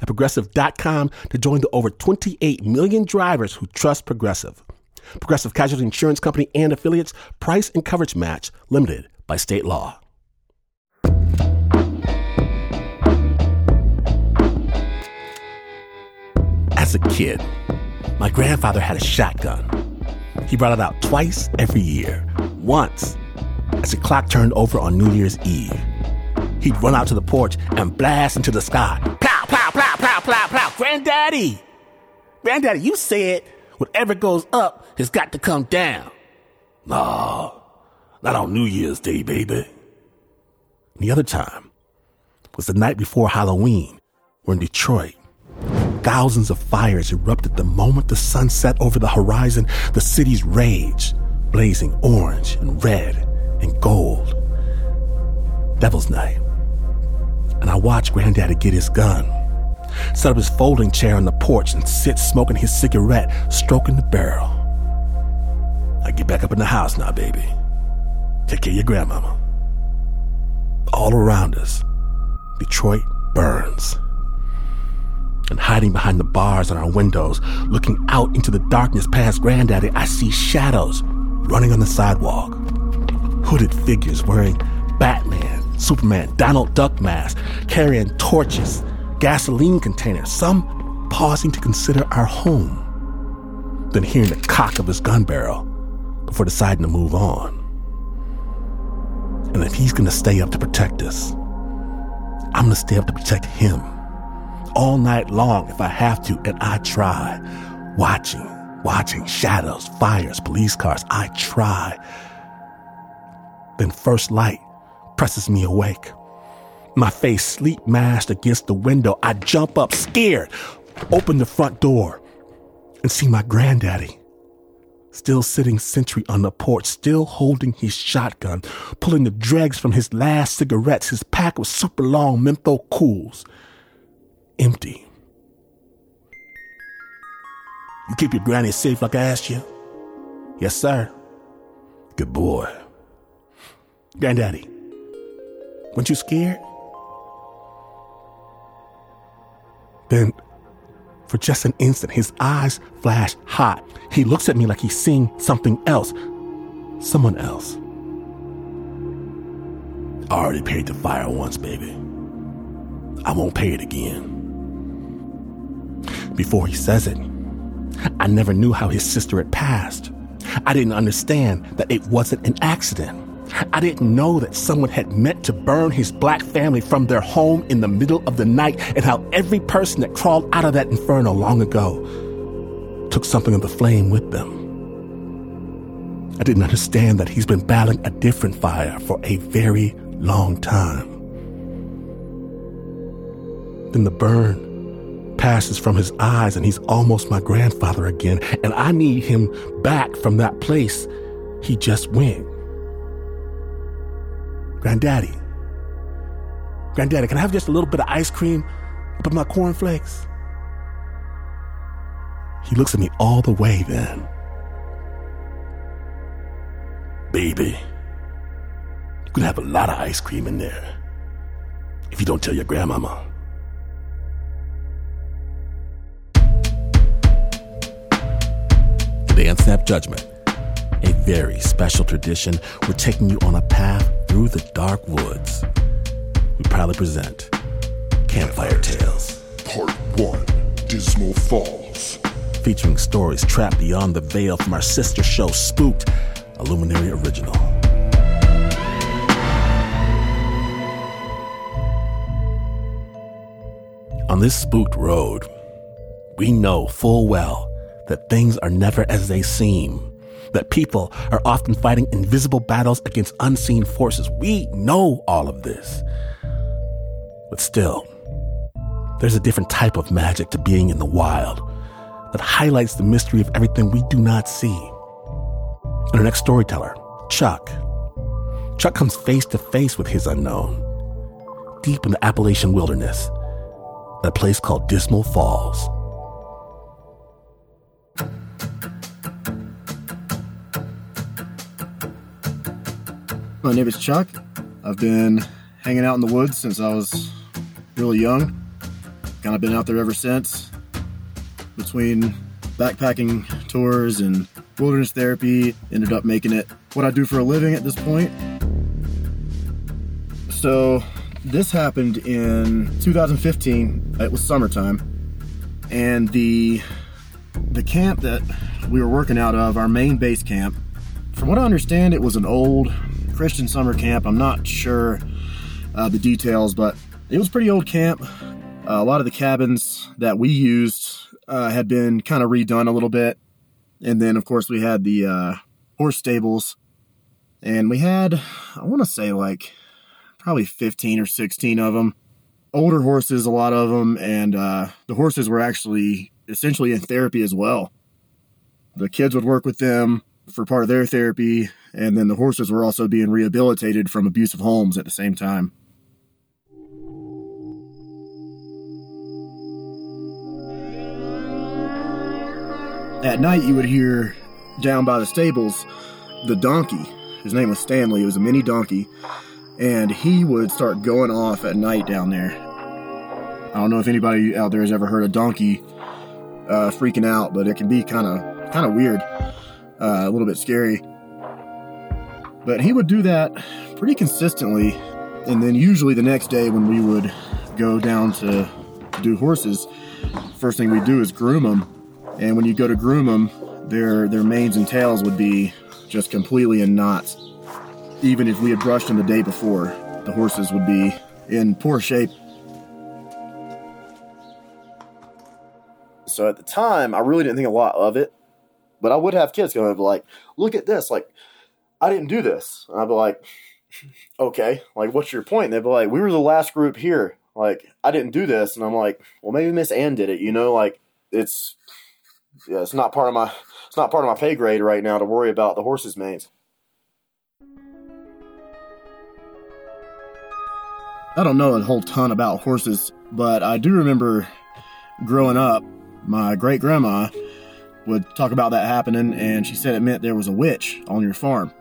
at progressive.com to join the over 28 million drivers who trust Progressive. Progressive Casualty Insurance Company and affiliates, price and coverage match limited by state law. As a kid, my grandfather had a shotgun. He brought it out twice every year. Once, as the clock turned over on New Year's Eve, he'd run out to the porch and blast into the sky. Granddaddy! Granddaddy, you said whatever goes up has got to come down. No, not on New Year's Day, baby. The other time was the night before Halloween. We're in Detroit. Thousands of fires erupted the moment the sun set over the horizon. The city's rage, blazing orange and red and gold. Devil's Night. And I watched Granddaddy get his gun, set up his folding chair on the porch, and sit smoking his cigarette, stroking the barrel. I get back up in the house now, baby. Take care of your grandmama. All around us, Detroit burns. And hiding behind the bars on our windows, looking out into the darkness past Granddaddy, I see shadows running on the sidewalk. Hooded figures wearing Batman, Superman, Donald Duck masks, carrying torches, gasoline containers, some pausing to consider our home, then hearing the cock of his gun barrel before deciding to move on. And if he's gonna stay up to protect us, I'm gonna stay up to protect him all night long if I have to, and I try. Watching, watching shadows, fires, police cars, I try. Then first light presses me awake. My face sleep masked against the window. I jump up scared, open the front door, and see my granddaddy still sitting sentry on the porch, still holding his shotgun, pulling the dregs from his last cigarettes, his pack of super long menthol Kools. Empty. You keep your granny safe like I asked you? Yes, sir. Good boy. Granddaddy, weren't you scared? Then, for just an instant, his eyes flash hot. He looks at me like he's seeing something else. Someone else. I already paid the fire once, baby. I won't pay it again. Before he says it, I never knew how his sister had passed. I didn't understand that it wasn't an accident. I didn't know that someone had meant to burn his black family from their home in the middle of the night and how every person that crawled out of that inferno long ago took something of the flame with them. I didn't understand that he's been battling a different fire for a very long time. Then the burn passes from his eyes and he's almost my grandfather again, and I need him back from that place he just went. Granddaddy. Granddaddy, can I have just a little bit of ice cream up in my cornflakes? He looks at me all the way then. Baby, you can have a lot of ice cream in there if you don't tell your grandmama. Today on Snap Judgment, a very special tradition. We're taking you on a path through the dark woods. We proudly present Campfire Tales. Part 1 Dismal Falls. Featuring stories trapped beyond the veil from our sister show, Spooked, a Luminary original. On this spooked road, we know full well that things are never as they seem, that people are often fighting invisible battles against unseen forces. We know all of this. But still, There's a different type of magic to being in the wild that highlights the mystery of everything we do not see. And our next storyteller, Chuck. Chuck comes face to face with his unknown, deep in the Appalachian wilderness, at a place called Dismal Falls. My name is Chuck. I've been hanging out in the woods since I was really young. Kind of been out there ever since. Between backpacking tours and wilderness therapy, ended up making it what I do for a living at this point. So, this happened in 2015. It was summertime, and the the camp that we were working out of, our main base camp, from what I understand, it was an old Christian summer camp. I'm not sure uh, the details, but it was pretty old camp. Uh, a lot of the cabins that we used uh, had been kind of redone a little bit, and then of course we had the uh, horse stables, and we had I want to say like probably 15 or 16 of them. Older horses, a lot of them, and uh, the horses were actually essentially in therapy as well. The kids would work with them for part of their therapy, and then the horses were also being rehabilitated from abusive homes at the same time. At night, you would hear down by the stables the donkey. His name was Stanley. It was a mini donkey, and he would start going off at night down there. I don't know if anybody out there has ever heard a donkey uh, freaking out, but it can be kind of kind of weird, uh, a little bit scary. But he would do that pretty consistently, and then usually the next day when we would go down to, do horses, first thing we do is groom them. And when you go to groom them, their their manes and tails would be just completely in knots. Even if we had brushed them the day before, the horses would be in poor shape. So at the time, I really didn't think a lot of it, but I would have kids going like, "Look at this! Like, I didn't do this." And I'd be like, "Okay, like, what's your point?" And they'd be like, "We were the last group here. Like, I didn't do this," and I'm like, "Well, maybe Miss Ann did it. You know, like, it's yeah, it's not part of my it's not part of my pay grade right now to worry about the horses' manes." I don't know a whole ton about horses, but I do remember growing up, my great grandma would talk about that happening, and she said it meant there was a witch on your farm.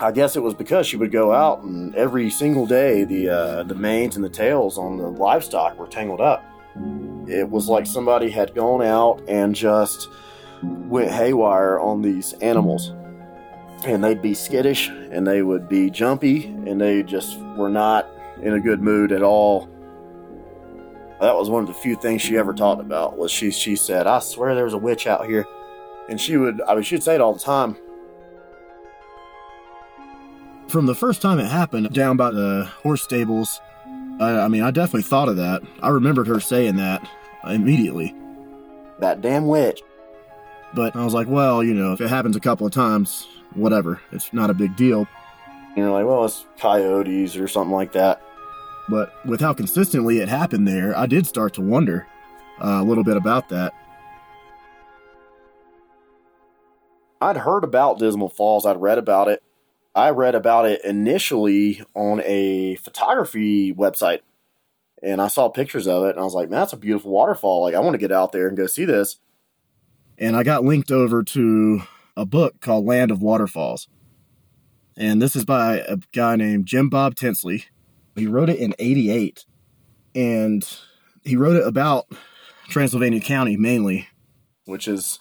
I guess it was because she would go out, and every single day the uh, the manes and the tails on the livestock were tangled up. It was like somebody had gone out and just went haywire on these animals and they'd be skittish and they would be jumpy and they just were not in a good mood at all. That was one of the few things she ever talked about was she she said, I swear there's a witch out here. And she would I mean she'd say it all the time. From the first time it happened down by the horse stables, I, I mean I definitely thought of that. I remembered her saying that immediately. That damn witch. But I was like, well, you know, if it happens a couple of times, whatever. It's not a big deal. You're like, well, it's coyotes or something like that. But with how consistently it happened there, I did start to wonder uh, a little bit about that. I'd heard about Dismal Falls, I'd read about it. I read about it initially on a photography website. And I saw pictures of it, and I was like, man, that's a beautiful waterfall. Like, I want to get out there and go see this. And I got linked over to a book called Land of Waterfalls. And this is by a guy named Jim Bob Tinsley. He wrote it in 88. And he wrote it about Transylvania County mainly, which is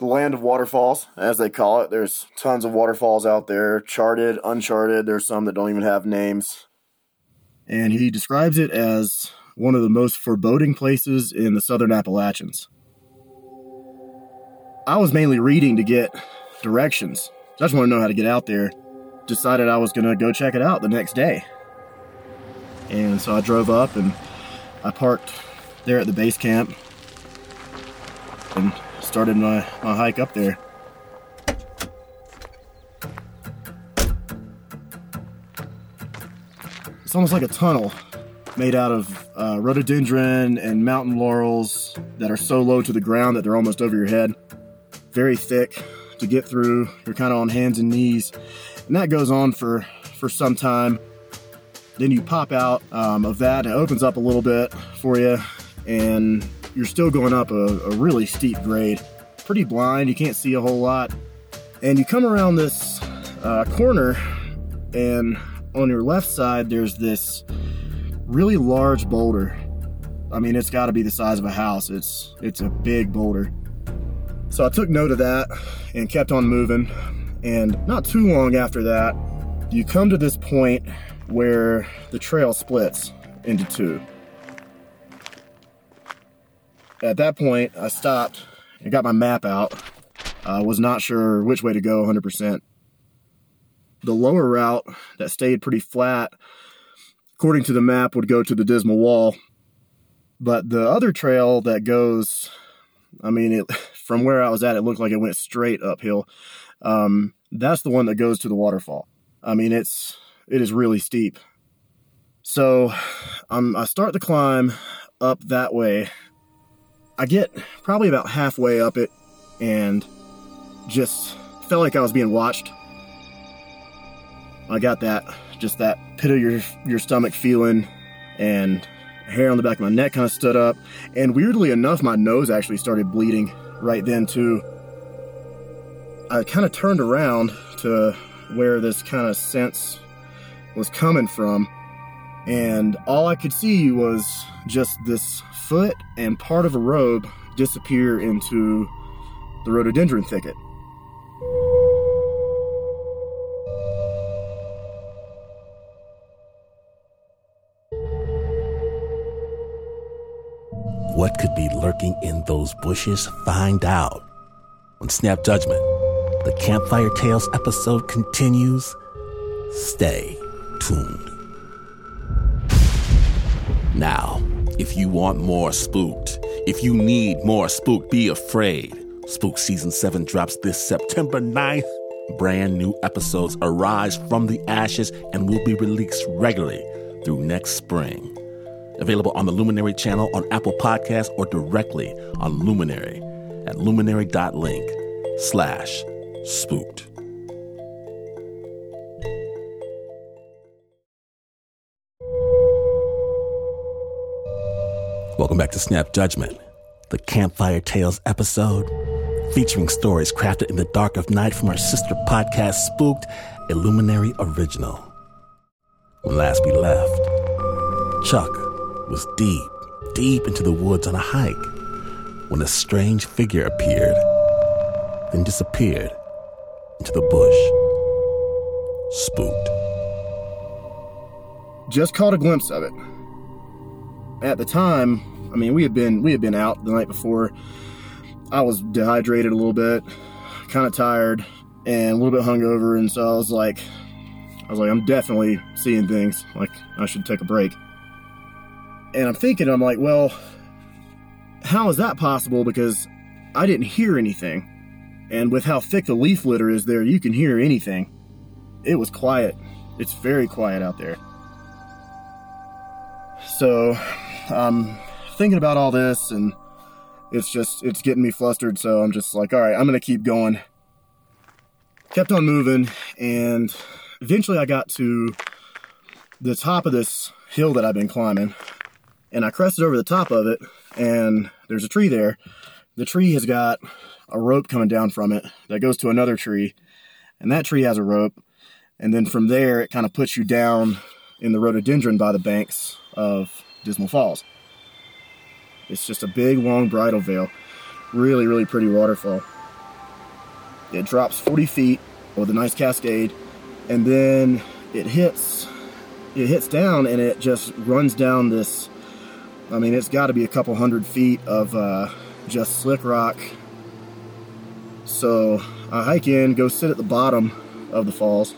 the land of waterfalls, as they call it. There's tons of waterfalls out there, charted, uncharted. There's some that don't even have names. And he describes it as one of the most foreboding places in the southern Appalachians. I was mainly reading to get directions. I just want to know how to get out there. Decided I was going to go check it out the next day. And so I drove up and I parked there at the base camp and started my, my hike up there. It's almost like a tunnel made out of uh, rhododendron and mountain laurels that are so low to the ground that they're almost over your head. Very thick to get through. You're kind of on hands and knees, and that goes on for for some time. Then you pop out um, of that. It opens up a little bit for you, and you're still going up a, a really steep grade. Pretty blind. You can't see a whole lot, and you come around this uh, corner, and on your left side there's this really large boulder. I mean, it's got to be the size of a house. It's it's a big boulder. So I took note of that and kept on moving. And not too long after that, you come to this point where the trail splits into two. At that point, I stopped and got my map out. I was not sure which way to go 100%. The lower route that stayed pretty flat, according to the map, would go to the Dismal Wall. But the other trail that goes, I mean, it, from where I was at, it looked like it went straight uphill. Um, that's the one that goes to the waterfall. I mean, it's it is really steep. So um, I start the climb up that way. I get probably about halfway up it and just felt like I was being watched. I got that just that pit of your your stomach feeling and hair on the back of my neck kind of stood up and weirdly enough my nose actually started bleeding right then too. I kind of turned around to where this kind of sense was coming from and all I could see was just this foot and part of a robe disappear into the rhododendron thicket. What could be lurking in those bushes? Find out. On Snap Judgment, the Campfire Tales episode continues. Stay tuned. Now, if you want more spooked, if you need more spooked, be afraid. Spook Season 7 drops this September 9th. Brand new episodes arise from the ashes and will be released regularly through next spring. Available on the Luminary channel on Apple Podcasts or directly on Luminary at luminary.link slash spooked. Welcome back to Snap Judgment, the Campfire Tales episode featuring stories crafted in the dark of night from our sister podcast Spooked, a Luminary original. When last we left, Chuck was deep, deep into the woods on a hike when a strange figure appeared, then disappeared into the bush. Spooked. Just caught a glimpse of it. At the time, I mean, we had been we had been out the night before. I was dehydrated a little bit, kind of tired, and a little bit hungover, and so I was like, I was like, I'm definitely seeing things. Like I should take a break. And I'm thinking, I'm like, well, how is that possible? Because I didn't hear anything. And with how thick the leaf litter is there, you can hear anything. It was quiet. It's very quiet out there. So I'm thinking about all this and it's just it's getting me flustered, so I'm just like, all right, I'm gonna keep going. Kept on moving, and eventually I got to the top of this hill that I've been climbing, and I crested over the top of it, and there's a tree there. The tree has got a rope coming down from it that goes to another tree, and that tree has a rope, and then from there it kind of puts you down in the rhododendron by the banks of Dismal Falls. It's just a big, long bridal veil. Really, really pretty waterfall. It drops 40 feet with a nice cascade, and then it hits it hits down and it just runs down this I mean it's got to be a couple hundred feet of uh, just slick rock so I hike in go sit at the bottom of the falls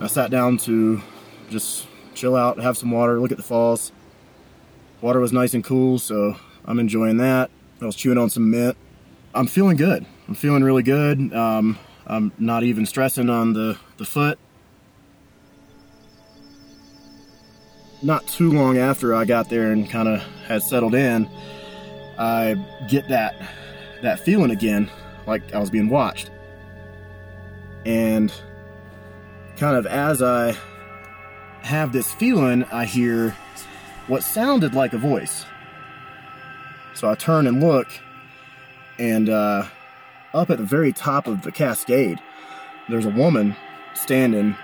I sat down to just chill out have some water look at the falls. Water was nice and cool so I'm enjoying that. I was chewing on some mint. I'm feeling good. I'm feeling really good. Um, I'm not even stressing on the the foot. Not too long after I got there and kind of had settled in, I get that that feeling again, like I was being watched. And kind of as I have this feeling, I hear what sounded like a voice. So I turn and look, and uh, up at the very top of the cascade, there's a woman standing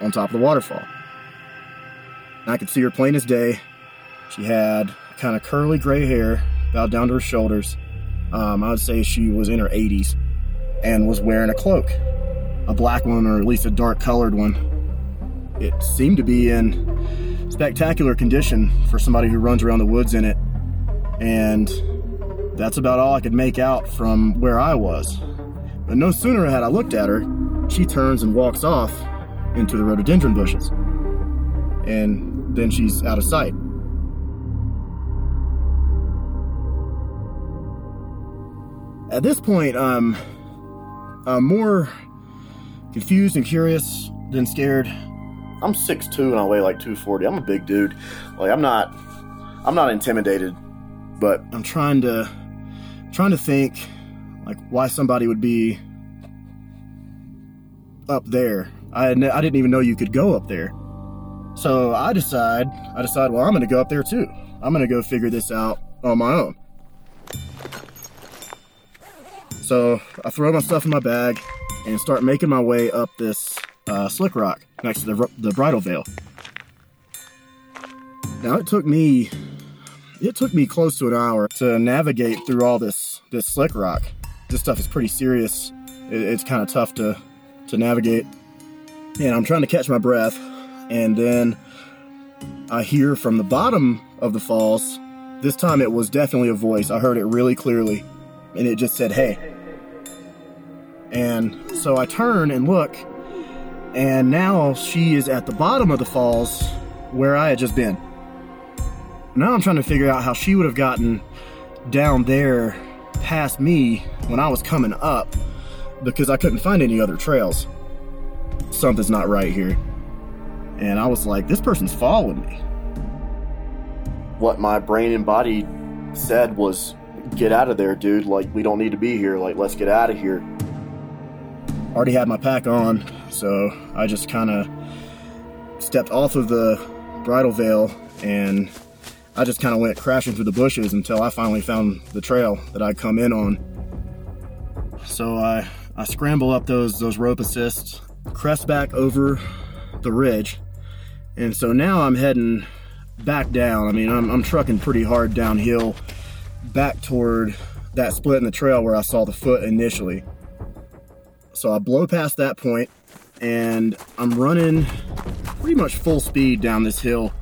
on top of the waterfall. I could see her plain as day. She had kind of curly gray hair, about down to her shoulders. Um, I would say she was in her 80s and was wearing a cloak, a black one or at least a dark colored one. It seemed to be in spectacular condition for somebody who runs around the woods in it. And that's about all I could make out from where I was. But no sooner had I looked at her, she turns and walks off into the rhododendron bushes. And then she's out of sight. At this point, I'm more confused and curious than scared. I'm 6'2 and I weigh like 240. I'm a big dude. Like I'm not I'm not intimidated, but I'm trying to trying to think like why somebody would be up there. I, I didn't even know you could go up there. So I decide, I decide, well, I'm going to go up there too. I'm going to go figure this out on my own. So I throw my stuff in my bag and start making my way up this uh, slick rock next to the, the bridal veil. Now it took me, it took me close to an hour to navigate through all this this slick rock. This stuff is pretty serious. It, it's kind of tough to to navigate, and I'm trying to catch my breath, and then I hear from the bottom of the falls. This time it was definitely a voice. I heard it really clearly, and it just said, "Hey." And so I turn and look, and now she is at the bottom of the falls where I had just been. Now I'm trying to figure out how she would have gotten down there past me when I was coming up because I couldn't find any other trails. Something's not right here. And I was like, this person's following me. What my brain and body said was, get out of there, dude. Like, we don't need to be here. Like, let's get out of here already had my pack on, so I just kind of stepped off of the bridal veil and I just kind of went crashing through the bushes until I finally found the trail that I'd come in on. So I, I scramble up those, those rope assists, crest back over the ridge, and so now I'm heading back down. I mean, I'm, I'm trucking pretty hard downhill back toward that split in the trail where I saw the foot initially. So I blow past that point and I'm running pretty much full speed down this hill.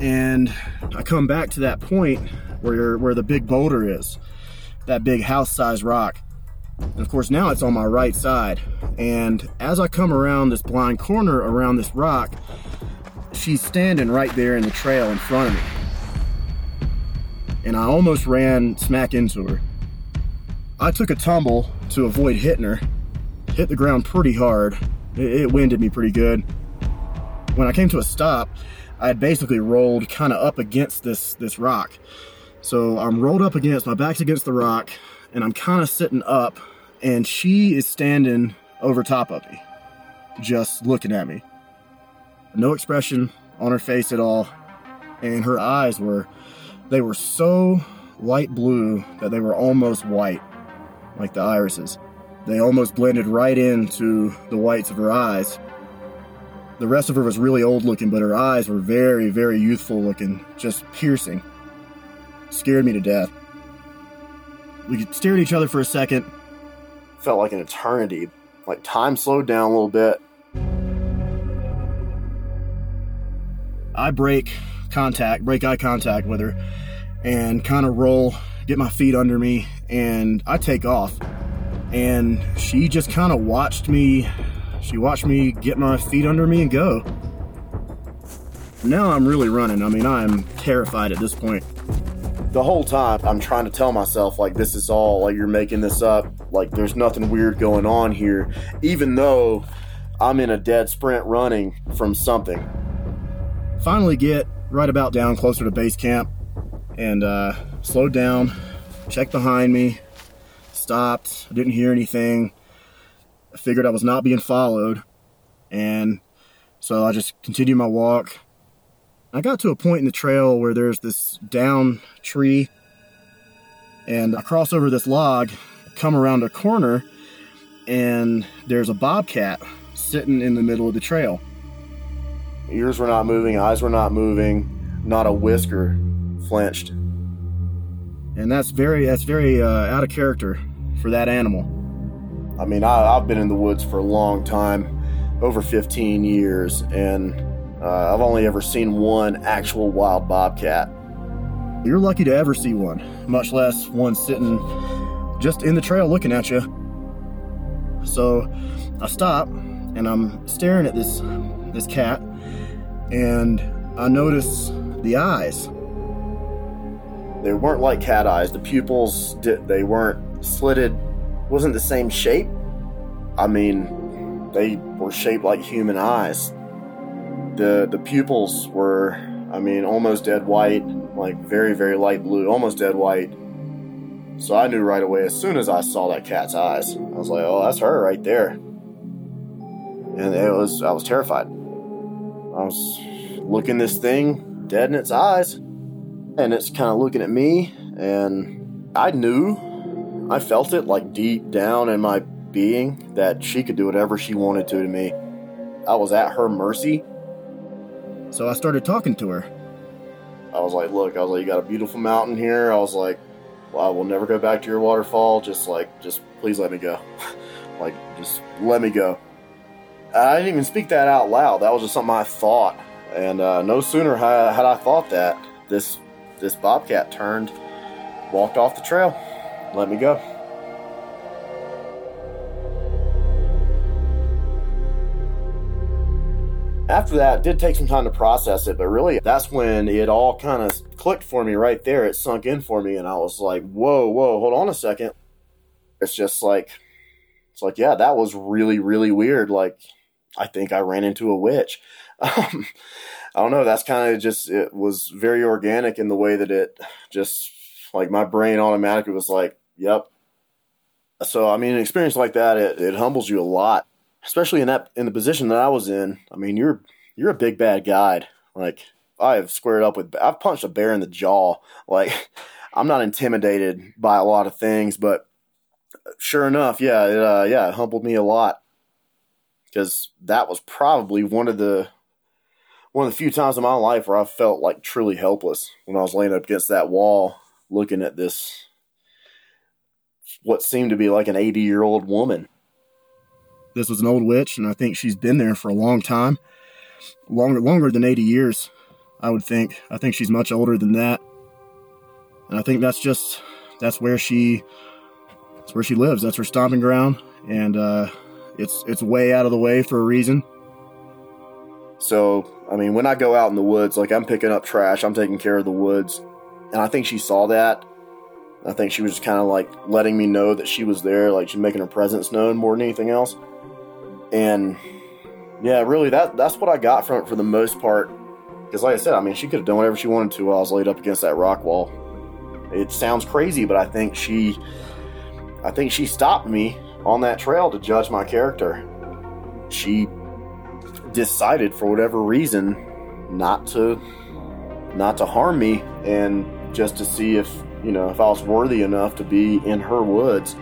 And I come back to that point where, where the big boulder is, that big house sized rock. And of course, now it's on my right side. And as I come around this blind corner around this rock, she's standing right there in the trail in front of me. And I almost ran smack into her. I took a tumble to avoid hitting her, hit the ground pretty hard. It, it winded me pretty good. When I came to a stop, I had basically rolled kind of up against this this rock. So I'm rolled up against my back's against the rock, and I'm kind of sitting up, and she is standing over top of me, just looking at me. No expression on her face at all, and her eyes were they were so light blue that they were almost white, like the irises. They almost blended right into the whites of her eyes. The rest of her was really old looking, but her eyes were very, very youthful looking, just piercing. Scared me to death. We stared at each other for a second. Felt like an eternity. Like time slowed down a little bit. I break contact, break eye contact with her, and kind of roll, get my feet under me, and I take off and she just kind of watched me she watched me get my feet under me and go. Now i'm really running. I mean i'm terrified at this point. The whole time i'm trying to tell myself like this is all like you're making this up. Like there's nothing weird going on here even though i'm in a dead sprint running from something. Finally get right about down closer to base camp and uh, slowed down, checked behind me, stopped. I didn't hear anything. I figured I was not being followed. And so I just continued my walk. I got to a point in the trail where there's this down tree. And I cross over this log, come around a corner, and there's a bobcat sitting in the middle of the trail. Ears were not moving, eyes were not moving, not a whisker flinched. And that's very that's very uh, out of character for that animal. I mean, I, have been in the woods for a long time, over 15 years, and uh, I've only ever seen one actual wild bobcat. You're lucky to ever see one, much less one sitting just in the trail looking at you. So I stop and I'm staring at this this cat and I notice the eyes. They weren't like cat eyes. The pupils did, they weren't slitted wasn't the same shape. I mean, they were shaped like human eyes. The the pupils were I mean almost dead white, like very very light blue, almost dead white. So I knew right away as soon as I saw that cat's eyes. I was like, "Oh, that's her right there." and it was I was terrified. I was looking this thing dead in its eyes, and it's kind of looking at me, and I knew, I felt it like deep down in my being that she could do whatever she wanted to to me. I was at her mercy. So I started talking to her. I was like, "Look, I was like, you got a beautiful mountain here." I was like, "Well, I will never go back to your waterfall. Just like, just please let me go. like, just let me go." I didn't even speak that out loud. That was just something I thought. And uh, no sooner had I thought that, this this bobcat turned, walked off the trail, let me go. After that, did take some time to process it, but really, that's when it all kind of clicked for me right there. It sunk in for me, and I was like, whoa, whoa, hold on a second. It's just like, it's like, yeah, that was really, really weird. Like, I think I ran into a witch. Um, I don't know. That's kind of just it was very organic in the way that it just like my brain automatically was like, "Yep." So I mean, an experience like that it, it humbles you a lot, especially in that in the position that I was in. I mean, you're you're a big bad guide. Like I have squared up with I've punched a bear in the jaw. Like I'm not intimidated by a lot of things, but sure enough, yeah, it, uh, yeah, it humbled me a lot because that was probably one of the one of the few times in my life where I felt like truly helpless when I was laying up against that wall looking at this what seemed to be like an 80 year old woman. This was an old witch, and I think she's been there for a long time. Longer longer than 80 years, I would think. I think she's much older than that. And I think that's just that's where she that's where she lives. That's her stomping ground. And uh it's it's way out of the way for a reason. So, I mean, when I go out in the woods, like I'm picking up trash, I'm taking care of the woods, and I think she saw that. I think she was just kind of like letting me know that she was there, like she's making her presence known more than anything else. And yeah, really, that that's what I got from it for the most part. Because, like I said, I mean, she could have done whatever she wanted to while I was laid up against that rock wall. It sounds crazy, but I think she, I think she stopped me on that trail to judge my character. She decided for whatever reason not to not to harm me and just to see if, you know, if I was worthy enough to be in her woods.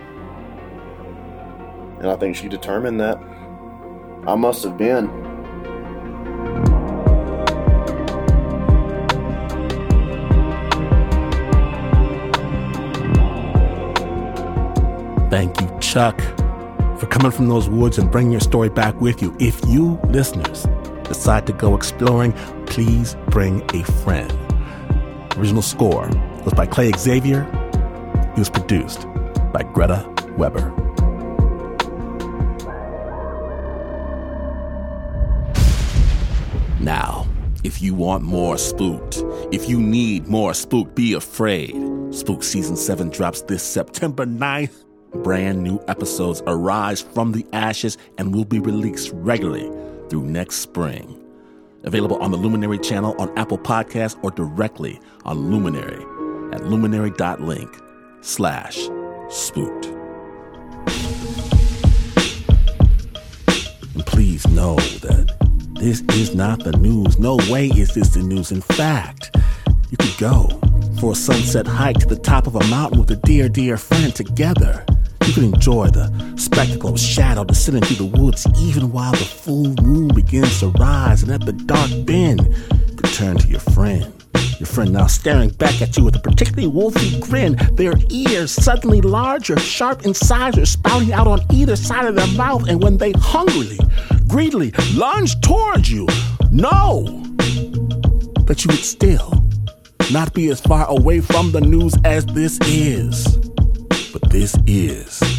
And I think she determined that I must have been. Thank you, Chuck, for coming from those woods and bringing your story back with you. If you listeners decide to go exploring, please bring a friend. Original score was by Clay Xavier. It was produced by Greta Weber. Now, if you want more spooked, if you need more spooked, be afraid. Spook Season 7 drops this September 9th Brand new episodes arise from the ashes and will be released regularly through next spring. Available on the Luminary channel on Apple Podcasts or directly on Luminary at luminary.link slash spooked. And please know that this is not the news. No way is this the news. In fact, you could go for a sunset hike to the top of a mountain with a dear, dear friend together. You can enjoy the spectacle of shadow descending through the woods even while the full moon begins to rise. And at the dark bend, you can turn to your friend. Your friend now staring back at you with a particularly wolfy grin, their ears suddenly larger, sharp incisors spouting out on either side of their mouth. And when they hungrily, greedily lunge towards you, know that you would still not be as far away from the news as this is. But this is